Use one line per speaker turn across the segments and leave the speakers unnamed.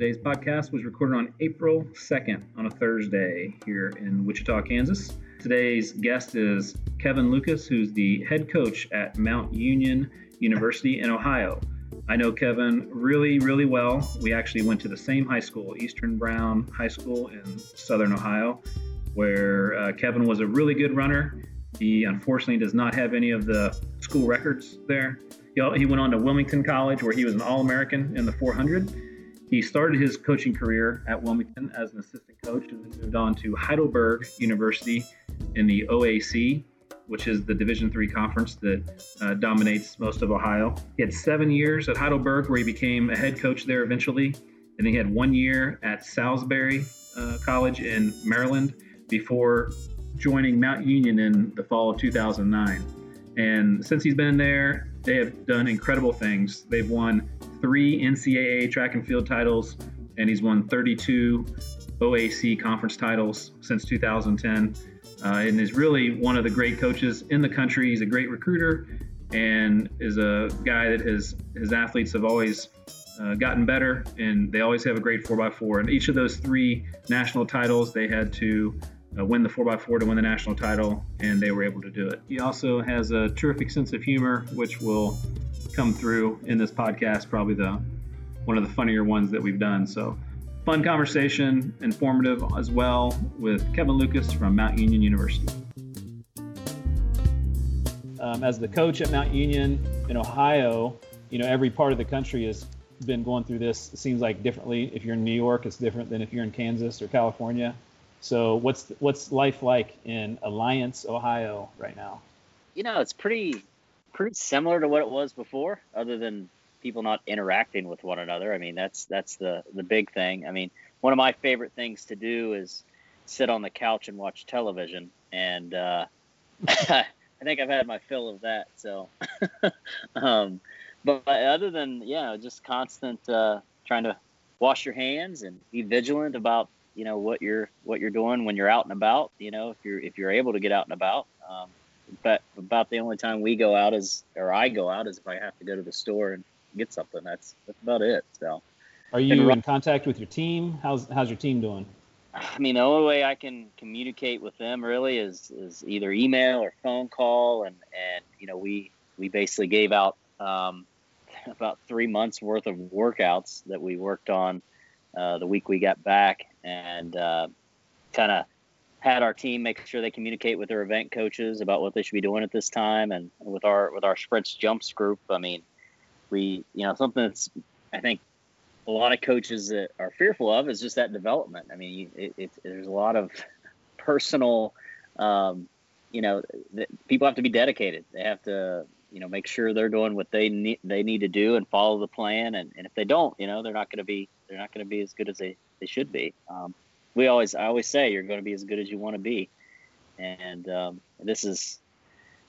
Today's podcast was recorded on April 2nd on a Thursday here in Wichita, Kansas. Today's guest is Kevin Lucas, who's the head coach at Mount Union University in Ohio. I know Kevin really, really well. We actually went to the same high school, Eastern Brown High School in Southern Ohio, where uh, Kevin was a really good runner. He unfortunately does not have any of the school records there. He, went on to Wilmington College, where he was an All American in the 400. He started his coaching career at Wilmington as an assistant coach and then moved on to Heidelberg University in the OAC, which is the Division three conference that uh, dominates most of Ohio. He had seven years at Heidelberg, where he became a head coach there eventually. And then he had one year at Salisbury uh, College in Maryland before joining Mount Union in the fall of 2009. And since he's been there, they have done incredible things. They've won three NCAA track and field titles, and he's won 32 OAC conference titles since 2010 uh, and is really one of the great coaches in the country. He's a great recruiter and is a guy that his his athletes have always uh, gotten better, and they always have a great 4x4. And each of those three national titles, they had to uh, win the 4x4 to win the national title, and they were able to do it. He also has a terrific sense of humor, which will come through in this podcast, probably the one of the funnier ones that we've done. So fun conversation, informative as well, with Kevin Lucas from Mount Union University. Um, as the coach at Mount Union in Ohio, you know every part of the country has been going through this. It seems like differently. If you're in New York, it's different than if you're in Kansas or California. So what's what's life like in Alliance, Ohio, right now?
You know, it's pretty pretty similar to what it was before, other than people not interacting with one another. I mean, that's that's the the big thing. I mean, one of my favorite things to do is sit on the couch and watch television, and uh, I think I've had my fill of that. So, um, but other than yeah, just constant uh, trying to wash your hands and be vigilant about you know what you're what you're doing when you're out and about. You know, if you're if you're able to get out and about. Um, but about the only time we go out is, or I go out is if I have to go to the store and get something. That's that's about it. So,
are you in contact with your team? How's how's your team doing?
I mean, the only way I can communicate with them really is is either email or phone call, and and you know we we basically gave out um, about three months worth of workouts that we worked on uh, the week we got back, and uh, kind of had our team make sure they communicate with their event coaches about what they should be doing at this time, and with our with our sprints jumps group. I mean, we you know something that's I think a lot of coaches that are fearful of is just that development. I mean, it, it, there's a lot of personal, um, you know, people have to be dedicated. They have to, you know, make sure they're doing what they need they need to do and follow the plan. And, and if they don't, you know, they're not going to be they're not going to be as good as they, they should be. Um, we always I always say you're going to be as good as you want to be, and um, this is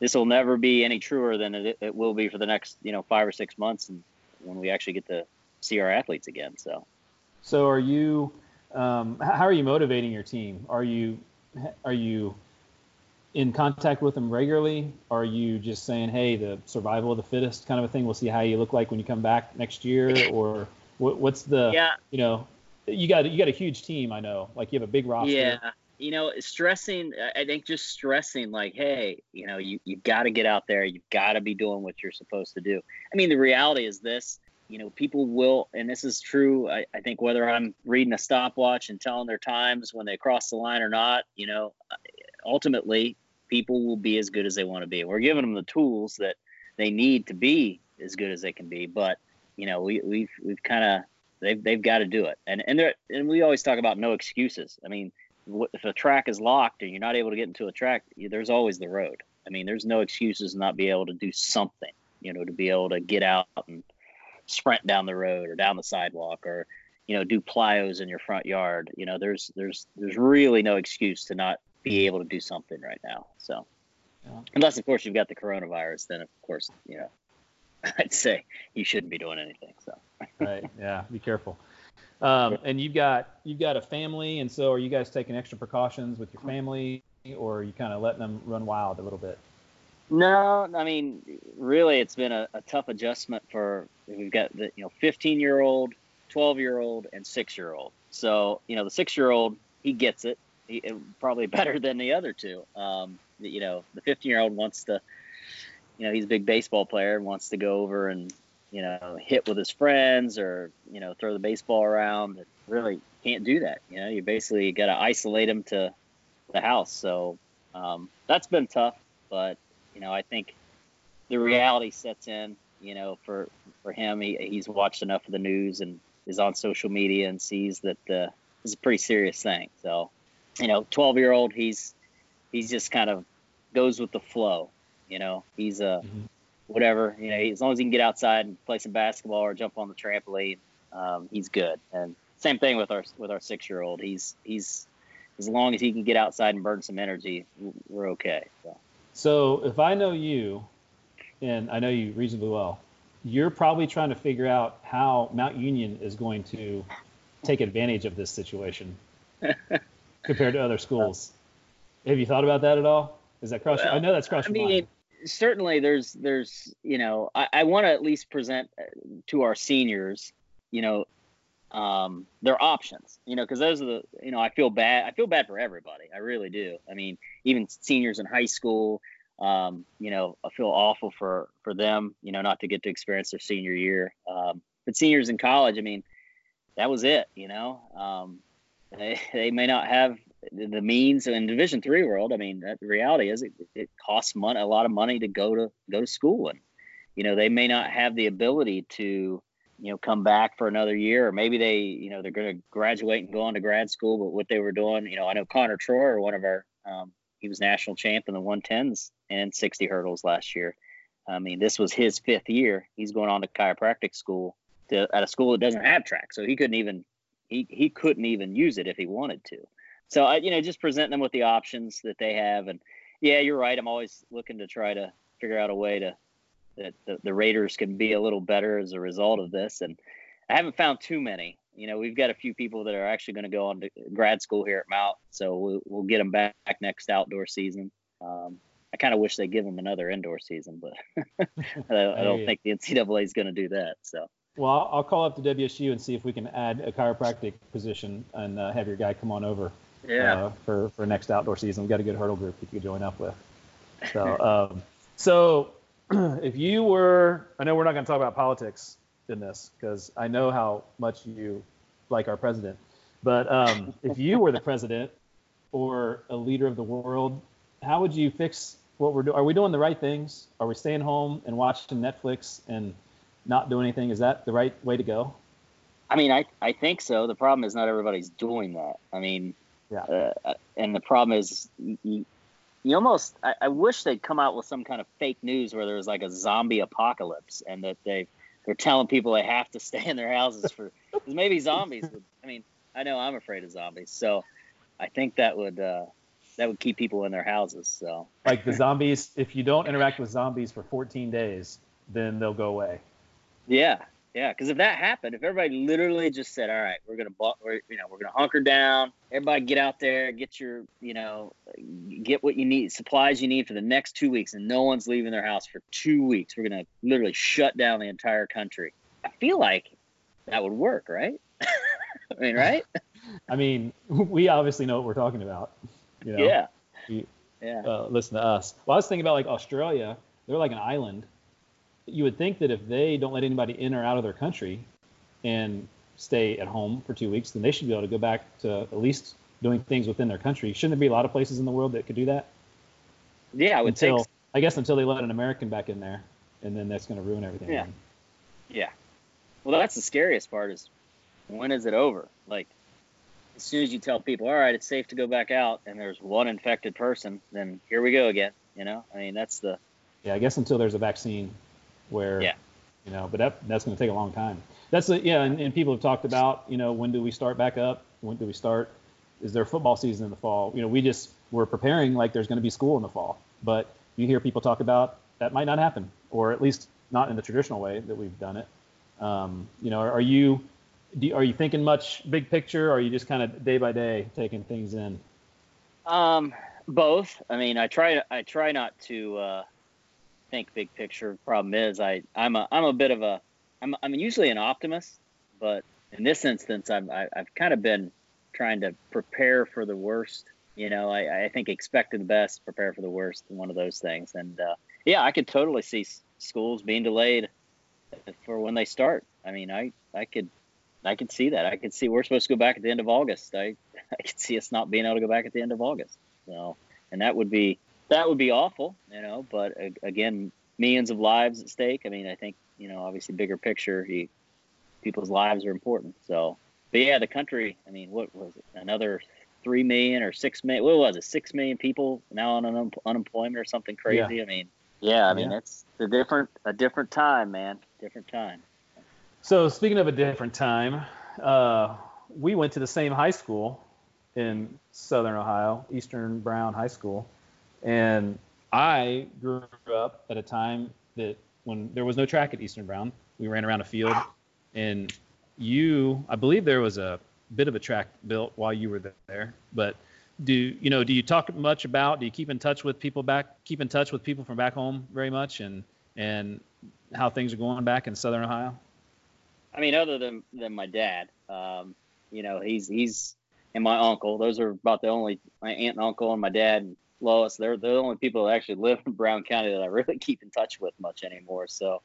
this will never be any truer than it, it will be for the next you know five or six months and when we actually get to see our athletes again so.
So are you um, how are you motivating your team? Are you are you in contact with them regularly? Are you just saying hey the survival of the fittest kind of a thing? We'll see how you look like when you come back next year or what, what's the yeah. you know you got you got a huge team i know like you have a big roster
yeah you know, stressing, uh, I think just stressing like, hey, you know, you, you got to get out there. You've got to be doing what you're supposed to do. I mean, the reality is this, you know, people will, and this is true. I, I think whether I'm reading a stopwatch and telling their times when they cross the line or not, you know, uh, ultimately people will be as good as they want to be. We're giving them the tools that they need to be as good as they can be. But, you know, we, we've, we've kind of, they've, they've got to do it. And, and there, and we always talk about no excuses. I mean, if a track is locked and you're not able to get into a track, there's always the road. I mean, there's no excuses to not be able to do something, you know, to be able to get out and sprint down the road or down the sidewalk or, you know, do plyos in your front yard. You know, there's there's there's really no excuse to not be able to do something right now. So, unless of course you've got the coronavirus, then of course, you know, I'd say you shouldn't be doing anything. So.
Right. Yeah. Be careful. Um, and you've got you've got a family, and so are you guys taking extra precautions with your family, or are you kind of letting them run wild a little bit?
No, I mean, really, it's been a, a tough adjustment for we've got the you know 15 year old, 12 year old, and six year old. So, you know, the six year old, he gets it. He, probably better than the other two. Um, you know, the 15 year old wants to, you know, he's a big baseball player, wants to go over and, you know, hit with his friends or, you know, throw the baseball around. Really can't do that. You know, you basically got to isolate him to the house. So um, that's been tough, but, you know, I think the reality sets in, you know, for, for him, he, he's watched enough of the news and is on social media and sees that uh, it's a pretty serious thing. So, you know, 12 year old, he's, he's just kind of goes with the flow. You know, he's a, mm-hmm. Whatever, you know, as long as he can get outside and play some basketball or jump on the trampoline, um, he's good. And same thing with our, with our six year old, he's, he's, as long as he can get outside and burn some energy, we're okay. So.
so if I know you, and I know you reasonably well, you're probably trying to figure out how Mount Union is going to take advantage of this situation compared to other schools. Have you thought about that at all? Is that cross? Well, I know that's crossed I mean, mind.
Certainly, there's there's you know I, I want to at least present uh, to our seniors, you know, um, their options, you know, because those are the you know I feel bad I feel bad for everybody I really do. I mean, even seniors in high school, um, you know, I feel awful for for them, you know, not to get to experience their senior year. Um, but seniors in college, I mean, that was it, you know. Um, they, they may not have the means in Division three world. I mean, the reality is it, it costs money, a lot of money to go to go to school, and you know they may not have the ability to you know come back for another year, or maybe they you know they're going to graduate and go on to grad school. But what they were doing, you know, I know Connor Troyer, one of our um, he was national champ in the 110s and 60 hurdles last year. I mean, this was his fifth year. He's going on to chiropractic school to, at a school that doesn't have track, so he couldn't even he he couldn't even use it if he wanted to. So I, you know, just present them with the options that they have, and yeah, you're right. I'm always looking to try to figure out a way to that the, the Raiders can be a little better as a result of this, and I haven't found too many you know, we've got a few people that are actually going to go on to grad school here at Mount, so we'll, we'll get them back next outdoor season. Um, I kind of wish they give them another indoor season, but I, I, don't think the NCAA is going to do that. So.
Well, I'll call up the WSU and see if we can add a chiropractic position and uh, have your guy come on over.
Yeah.
Uh, for for next outdoor season, we've got a good hurdle group you could join up with. So, um, so if you were, I know we're not going to talk about politics in this because I know how much you like our president. But um, if you were the president or a leader of the world, how would you fix what we're doing? Are we doing the right things? Are we staying home and watching Netflix and not doing anything? Is that the right way to go?
I mean, I, I think so. The problem is not everybody's doing that. I mean, yeah. Uh, and the problem is you, you almost, I, I wish they'd come out with some kind of fake news where there was like a zombie apocalypse and that they've, they're telling people they have to stay in their houses for because maybe zombies would. I mean, I know I'm afraid of zombies, so I think that would uh, that would keep people in their houses. So
like the zombies, if you don't interact with zombies for 14 days, then they'll go away.
Yeah, yeah, because if that happened, if everybody literally just said, "All right, we're gonna, we're, you know, we're gonna hunker down. Everybody get out there, get your, you know, get what you need, supplies you need for the next two weeks, and no one's leaving their house for two weeks. We're gonna literally shut down the entire country." I feel like that would work, right? I mean, right?
I mean, we obviously know what we're talking about. You know?
Yeah.
We, yeah. Uh, listen to us. Well, I was thinking about like Australia. They're like an island you would think that if they don't let anybody in or out of their country and stay at home for two weeks, then they should be able to go back to at least doing things within their country. Shouldn't there be a lot of places in the world that could do that?
Yeah, I would
until,
think.
I guess until they let an American back in there, and then that's going to ruin everything.
Yeah. Yeah. Well, that's the scariest part is when is it over? Like, as soon as you tell people, all right, it's safe to go back out, and there's one infected person, then here we go again. You know, I mean, that's the.
Yeah, I guess until there's a vaccine, where
yeah.
you know, but that that's going to take a long time. That's a, yeah, and, and people have talked about you know when do we start back up? When do we start? Is there football season in the fall? You know, we just we're preparing like there's going to be school in the fall, but you hear people talk about that might not happen, or at least not in the traditional way that we've done it. Um, you know, are you do, are you thinking much big picture, or are you just kind of day by day taking things in?
Um, both. I mean, I try I try not to uh, think big picture. Problem is, I I'm a I'm a bit of a I'm I'm usually an optimist, but in this instance, I'm, I, I've kind of been trying to prepare for the worst. You know, I, I think expecting the best, prepare for the worst, one of those things. And uh, yeah, I could totally see schools being delayed for when they start. I mean, I I could I could see that. I could see we're supposed to go back at the end of August. I I could see us not being able to go back at the end of August. So, and that would be that would be awful, you know. But again, millions of lives at stake. I mean, I think you know, obviously, bigger picture, he, people's lives are important. So, but yeah, the country. I mean, what was it? Another three million or six million? What was it? Six million people now on un- unemployment or something crazy. Yeah. I mean, yeah, I mean, yeah. it's a different a different time, man. Different time.
So speaking of a different time, uh, we went to the same high school in Southern Ohio, Eastern Brown High School, and I grew up at a time that when there was no track at Eastern Brown, we ran around a field, and you, I believe there was a bit of a track built while you were there, but do you know do you talk much about do you keep in touch with people back keep in touch with people from back home very much and and how things are going back in southern ohio?
I mean other than than my dad um, you know he's he's and my uncle those are about the only my aunt and uncle and my dad lois they're, they're the only people that actually live in brown county that i really keep in touch with much anymore so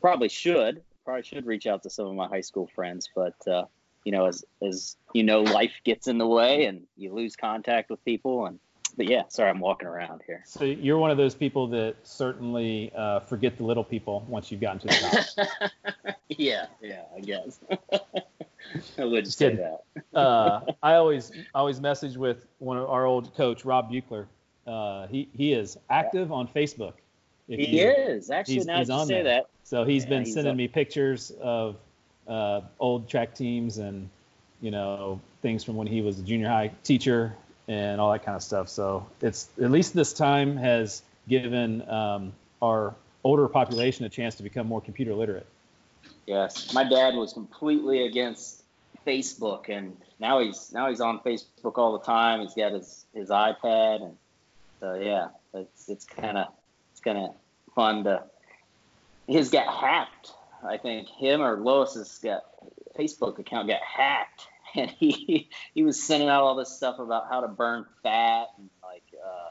probably should probably should reach out to some of my high school friends but uh, you know, as as you know, life gets in the way and you lose contact with people. And but yeah, sorry, I'm walking around here.
So you're one of those people that certainly uh, forget the little people once you've gotten to the
top. yeah, yeah, I guess. I would Just say kidding.
that. uh, I always always message with one of our old coach, Rob Buchler. Uh, he he is active on Facebook.
he you, is actually. He's, now he's on say there. that.
So he's yeah, been he's sending up. me pictures of uh, old track teams and you know things from when he was a junior high teacher and all that kind of stuff. So it's at least this time has given um, our older population a chance to become more computer literate.
Yes, my dad was completely against Facebook, and now he's now he's on Facebook all the time. He's got his his iPad, and so yeah, it's it's kind of it's kind of fun to. His got hacked I think him or Lois's got Facebook account got hacked, and he he was sending out all this stuff about how to burn fat and like uh,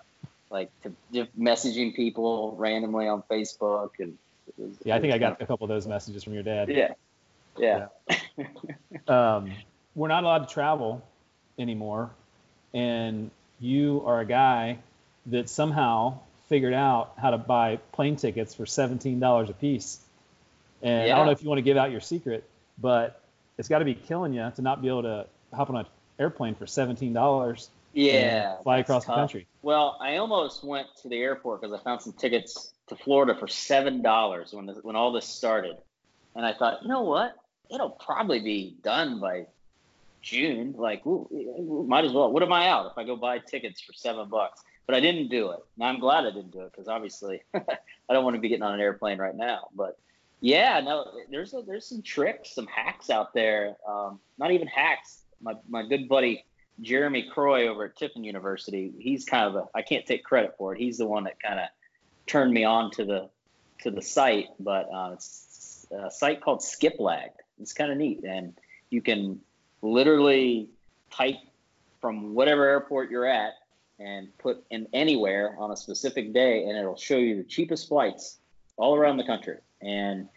like to just messaging people randomly on Facebook and.
Was, yeah, I think I got a couple of those messages from your dad.
Yeah, yeah.
yeah. um, we're not allowed to travel anymore, and you are a guy that somehow figured out how to buy plane tickets for seventeen dollars a piece and yeah. I don't know if you want to give out your secret, but it's got to be killing you to not be able to hop on an airplane for seventeen dollars.
Yeah,
fly across tough. the country.
Well, I almost went to the airport because I found some tickets to Florida for seven dollars when when all this started, and I thought, you know what, it'll probably be done by June. Like, ooh, might as well. What am I out if I go buy tickets for seven bucks? But I didn't do it. And I'm glad I didn't do it because obviously I don't want to be getting on an airplane right now. But yeah, no, there's a, there's some tricks, some hacks out there. Um, not even hacks. My my good buddy Jeremy Croy over at Tiffin University, he's kind of a I can't take credit for it. He's the one that kind of turned me on to the to the site, but uh, it's a site called Skiplag. It's kind of neat, and you can literally type from whatever airport you're at and put in anywhere on a specific day, and it'll show you the cheapest flights all around the country. And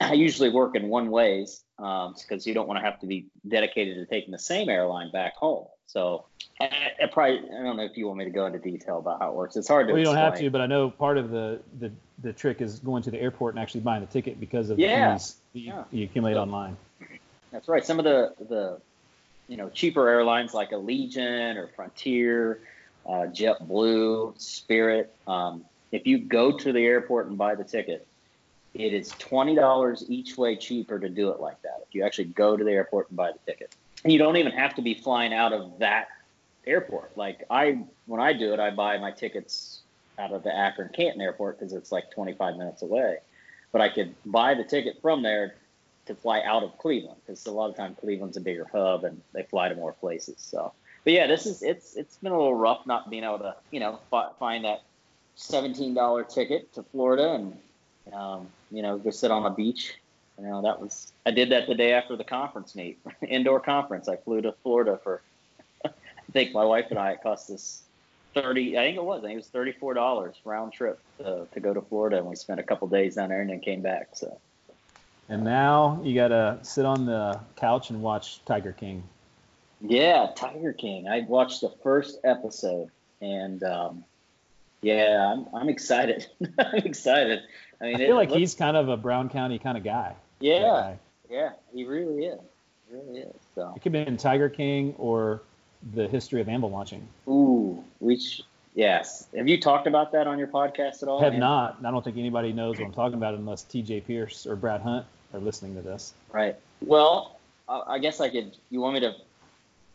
I usually work in one ways because um, you don't want to have to be dedicated to taking the same airline back home. So I, I, probably I don't know if you want me to go into detail about how it works. It's hard to.
Well,
you
don't have to, but I know part of the, the the trick is going to the airport and actually buying the ticket because of yeah. the fees you, yeah. you accumulate so, online.
That's right. Some of the the you know cheaper airlines like Allegiant or Frontier, uh, JetBlue, Spirit. Um, if you go to the airport and buy the ticket, it is twenty dollars each way cheaper to do it like that. If you actually go to the airport and buy the ticket, and you don't even have to be flying out of that airport. Like I, when I do it, I buy my tickets out of the Akron Canton Airport because it's like 25 minutes away. But I could buy the ticket from there to fly out of Cleveland because a lot of times Cleveland's a bigger hub and they fly to more places. So, but yeah, this is it's it's been a little rough not being able to you know find that $17 ticket to Florida and um, you know, go sit on a beach you know, that was I did that the day after the conference meet, indoor conference. I flew to Florida for I think my wife and I it cost us thirty. I think it was. I think it was thirty four dollars round trip to, to go to Florida, and we spent a couple days down there and then came back. So.
And now you gotta sit on the couch and watch Tiger King.
Yeah, Tiger King. I watched the first episode, and um, yeah, I'm I'm excited. I'm excited.
I mean, I feel like looks, he's kind of a Brown County kind of guy.
Yeah, guy. yeah, he really is. He really is. So
it could be in Tiger King or the history of anvil launching.
Ooh, which yes. Have you talked about that on your podcast at all?
Have not. I don't think anybody knows what I'm talking about unless T.J. Pierce or Brad Hunt are listening to this.
Right. Well, I guess I could. You want me to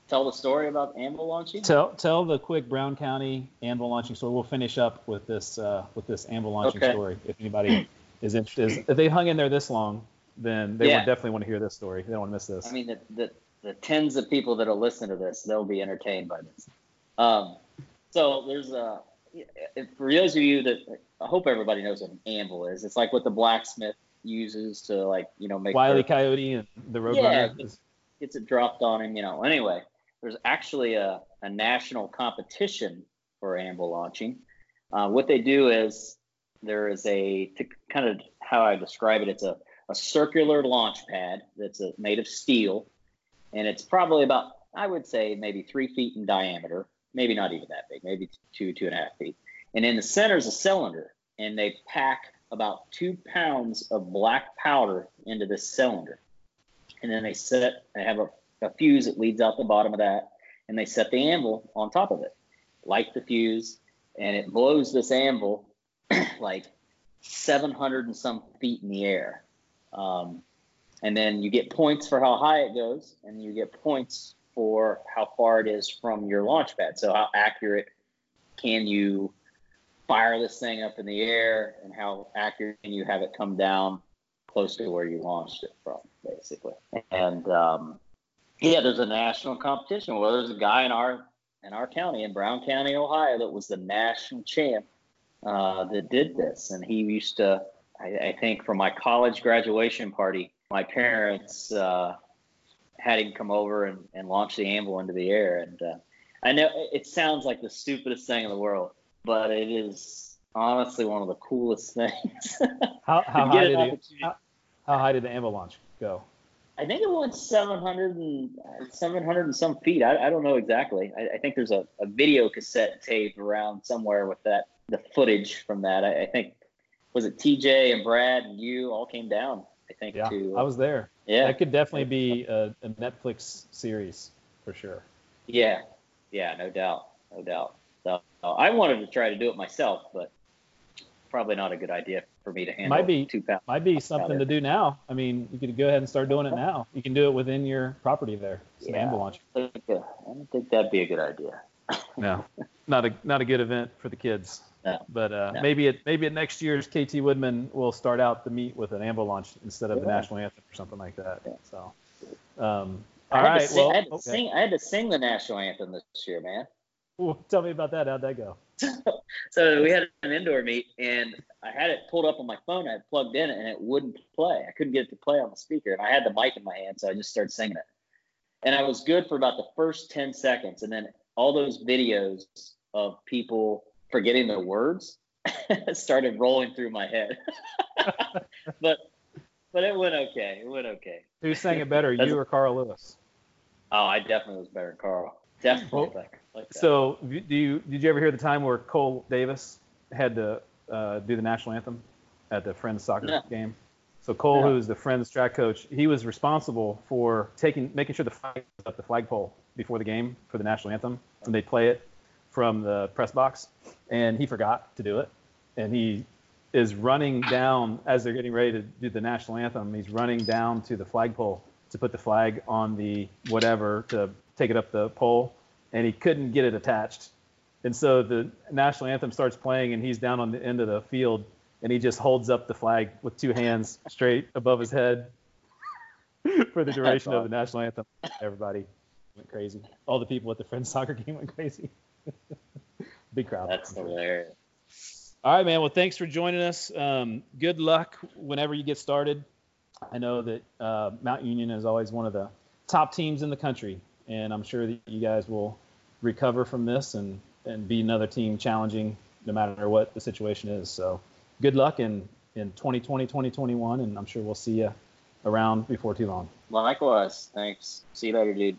tell the story about anvil launching?
Tell tell the quick Brown County anvil launching story. We'll finish up with this uh, with this anvil launching okay. story. If anybody is interested, if they hung in there this long, then they yeah. would definitely want to hear this story. They don't want to miss this.
I mean, the, the, the tens of people that'll listen to this, they'll be entertained by this. Um, so there's a for those of you that I hope everybody knows what an anvil is. It's like what the blacksmith uses to like you know make
Wiley Coyote and the Roadrunner. Yeah,
gets, gets it dropped on him. You know. Anyway, there's actually a, a national competition for anvil launching. Uh, what they do is there is a to kind of how I describe it. It's a, a circular launch pad that's a, made of steel, and it's probably about I would say maybe three feet in diameter, maybe not even that big, maybe two two and a half feet. And in the center is a cylinder, and they pack about two pounds of black powder into this cylinder, and then they set they have a a fuse that leads out the bottom of that, and they set the anvil on top of it, light the fuse, and it blows this anvil like 700 and some feet in the air. Um, and then you get points for how high it goes, and you get points for how far it is from your launch pad. So how accurate can you fire this thing up in the air, and how accurate can you have it come down close to where you launched it from, basically. And um, yeah, there's a national competition. Well, there's a guy in our in our county, in Brown County, Ohio, that was the national champ uh, that did this, and he used to. I, I, think for my college graduation party, my parents uh, had him come over and, and launch the anvil into the air. And uh, I know it sounds like the stupidest thing in the world, but it is honestly one of the coolest things.
how, how, high did he, how, how high did the anvil launch go?
I think it went 700 and uh, 700 and some feet. I, I don't know exactly. I, I think there's a, a, video cassette tape around somewhere with that the footage from that. I, I, think was it TJ and Brad and you all came down. I think.
Yeah,
to, uh,
I was there.
Yeah,
that could definitely be a, a Netflix series for sure.
Yeah, yeah, no doubt, no doubt. So I wanted to try to do it myself, but probably not a good idea for me to handle.
Might be
two pounds.
Might be something to do now. I mean, you could go ahead and start doing it now. You can do it within your property there. Some yeah, launch.
I don't think that'd be a good idea.
no, not a not a good event for the kids.
No,
but uh, no. maybe at maybe at next year's KT Woodman will start out the meet with an anvil launch instead of yeah. the national anthem or something like that. Yeah. So, um, all right.
Sing, well, I had, to okay. sing, I had to sing the national anthem this year, man.
Well, tell me about that. How'd that go?
so we had an indoor meet, and I had it pulled up on my phone. I had plugged in and it wouldn't play. I couldn't get it to play on the speaker, and I had the mic in my hand, so I just started singing it. And I was good for about the first ten seconds, and then all those videos of people forgetting the words started rolling through my head. but but it went okay. It went okay.
Who sang it better, you or Carl Lewis?
Oh, I definitely was better than Carl. Definitely. Well,
like so, do you did you ever hear the time where Cole Davis had to uh, do the national anthem at the Friends soccer no. game? So Cole, no. who's the Friends track coach, he was responsible for taking making sure the flag was up the flagpole before the game for the national anthem, and they play it from the press box, and he forgot to do it, and he is running down as they're getting ready to do the national anthem. He's running down to the flagpole to put the flag on the whatever to take it up the pole and he couldn't get it attached. And so the national anthem starts playing, and he's down on the end of the field, and he just holds up the flag with two hands straight above his head for the duration of the national anthem. Everybody went crazy. All the people at the Friends soccer game went crazy. Big crowd.
That's hilarious.
All right, man. Well, thanks for joining us. Um, good luck whenever you get started. I know that uh, Mount Union is always one of the top teams in the country, and I'm sure that you guys will recover from this and and be another team challenging no matter what the situation is. So good luck in in 2020, 2021, and I'm sure we'll see you around before too long.
Likewise. Thanks. See you later, dude.